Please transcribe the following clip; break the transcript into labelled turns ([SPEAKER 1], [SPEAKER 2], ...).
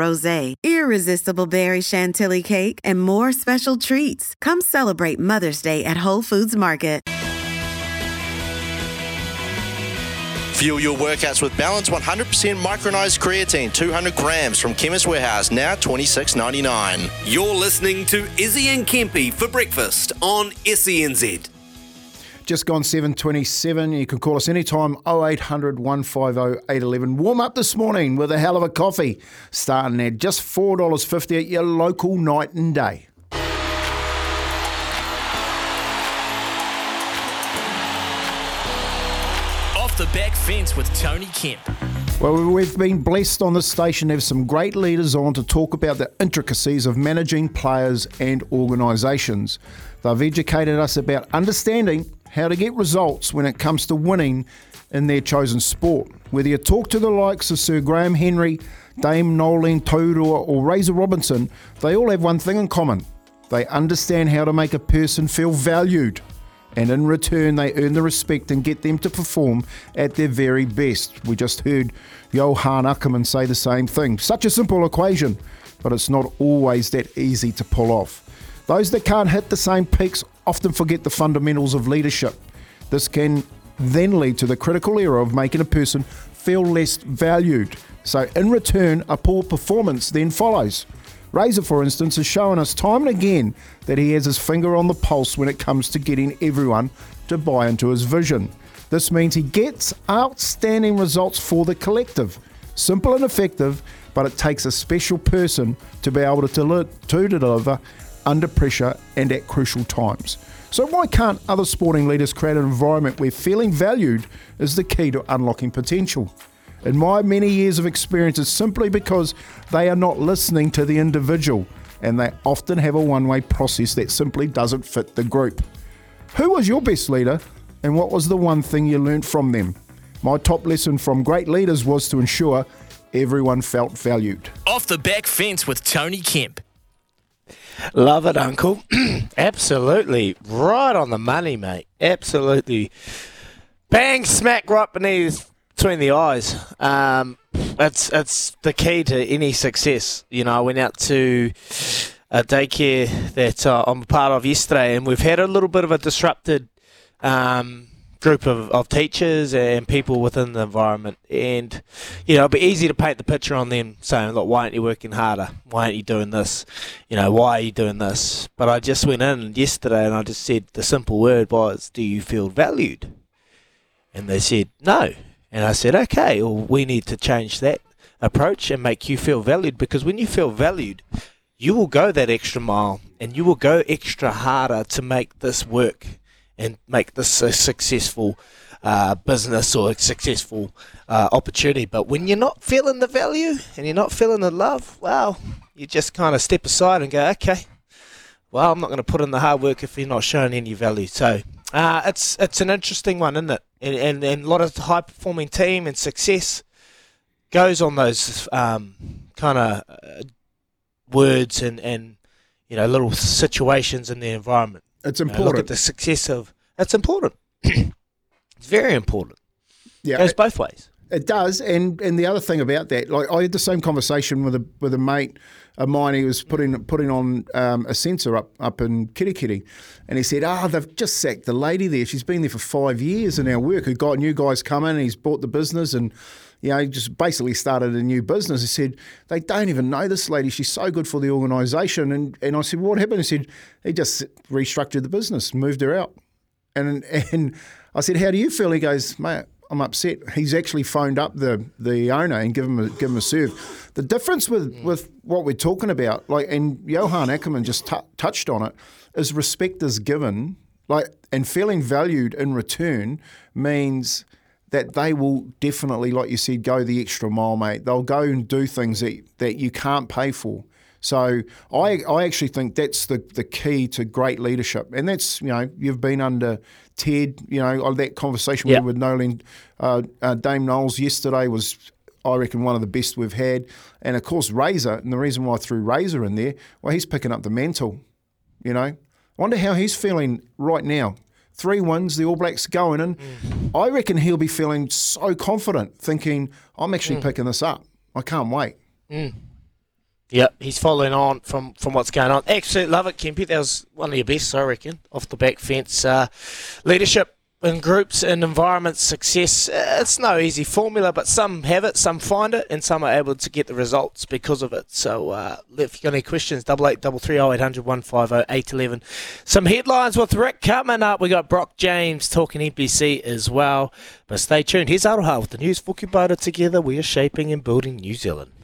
[SPEAKER 1] rosé, irresistible berry chantilly cake, and more special treats. Come celebrate Mother's Day at Whole Foods Market.
[SPEAKER 2] Fuel your workouts with Balance 100% micronized creatine, 200 grams from Chemist Warehouse, now $26.99.
[SPEAKER 3] You're listening to Izzy and Kempy for breakfast on SENZ.
[SPEAKER 4] Just gone 727. You can call us anytime 0800 150 811. Warm up this morning with a hell of a coffee starting at just $4.50 at your local night and day.
[SPEAKER 5] Off the back fence with Tony Kemp.
[SPEAKER 4] Well, we've been blessed on this station to have some great leaders on to talk about the intricacies of managing players and organisations. They've educated us about understanding how to get results when it comes to winning in their chosen sport. Whether you talk to the likes of Sir Graham Henry, Dame Noeline Taurua, or Razor Robertson, they all have one thing in common. They understand how to make a person feel valued and in return they earn the respect and get them to perform at their very best. We just heard Johan Ackermann say the same thing. Such a simple equation, but it's not always that easy to pull off. Those that can't hit the same peaks often forget the fundamentals of leadership. This can then lead to the critical error of making a person feel less valued. So, in return, a poor performance then follows. Razor, for instance, has shown us time and again that he has his finger on the pulse when it comes to getting everyone to buy into his vision. This means he gets outstanding results for the collective. Simple and effective, but it takes a special person to be able to, deli- to deliver under pressure and at crucial times. So, why can't other sporting leaders create an environment where feeling valued is the key to unlocking potential? In my many years of experience, it's simply because they are not listening to the individual and they often have a one way process that simply doesn't fit the group. Who was your best leader and what was the one thing you learned from them? My top lesson from great leaders was to ensure everyone felt valued.
[SPEAKER 5] Off the back fence with Tony Kemp.
[SPEAKER 6] Love it, Uncle. Absolutely. Right on the money, mate. Absolutely. Bang, smack right beneath between the eyes. Um, it's it's the key to any success. You know, I went out to a daycare that uh, I'm a part of yesterday, and we've had a little bit of a disrupted um, group of, of teachers and people within the environment. And, you know, it'd be easy to paint the picture on them saying, look, why aren't you working harder? Why aren't you doing this? You know, why are you doing this? But I just went in yesterday and I just said the simple word was, do you feel valued? And they said, no. And I said, okay, well, we need to change that approach and make you feel valued because when you feel valued, you will go that extra mile and you will go extra harder to make this work and make this a successful uh, business or a successful uh, opportunity. But when you're not feeling the value and you're not feeling the love, well, you just kind of step aside and go, okay, well, I'm not going to put in the hard work if you're not showing any value. So uh, it's it's an interesting one, isn't it? And, and, and a lot of high performing team and success goes on those um, kind of uh, words and, and you know little situations in the environment.
[SPEAKER 4] It's
[SPEAKER 6] You know, look
[SPEAKER 4] important.
[SPEAKER 6] at the success of. It's important. it's very important.
[SPEAKER 4] yeah,
[SPEAKER 6] Goes both ways.
[SPEAKER 4] It does, and and the other thing about that, like I had the same conversation with a with a mate of mine. He was putting putting on um, a sensor up up in Kerikeri, and he said, "Ah, they've just sacked the lady there. She's been there for five years in our work. Who got new guys coming, and he's bought the business and." You know, just basically started a new business. He said, they don't even know this lady. She's so good for the organisation. And, and I said, what happened? He said, he just restructured the business, moved her out. And and I said, "How do you feel?" He goes, "Mate, I'm upset." He's actually phoned up the the owner and give him a, give him a serve. The difference with with what we're talking about, like, and Johan Ackermann just t- touched on it, is respect is given, like, and feeling valued in return means that they will definitely, like you said, go the extra mile, mate. They'll go and do things that, that you can't pay for. So I, I actually think that's the, the key to great leadership. And that's, you know, you've been under Ted, you know, on that conversation
[SPEAKER 6] Yep.
[SPEAKER 4] we had with Nolan, uh, uh, Dame Knowles yesterday was, I reckon, one of the best we've had. And of course, Razor, and the reason why I threw Razor in there, well, he's picking up the mantle, you know. I wonder how he's feeling right now. Three wins, the All Blacks going in. Mm. I reckon he'll be feeling so confident, thinking, I'm actually mm. picking this up. I can't wait. Mm.
[SPEAKER 6] Yep, he's following on from, from what's going on. Absolutely love it, Kempy. That was one of your best, I reckon, off the back fence. Uh, leadership in groups and environments, success. Uh, it's no easy formula, but some have it, some find it, and some are able to get the results because of it. So, uh, if you've got any questions, double eight double three oh eight hundred one five oh eight eleven. Some headlines with Rick coming up. We got Brock James talking NPC as well. But stay tuned. Here's Aroha with the news for Kubota. Together, we are shaping and building New Zealand.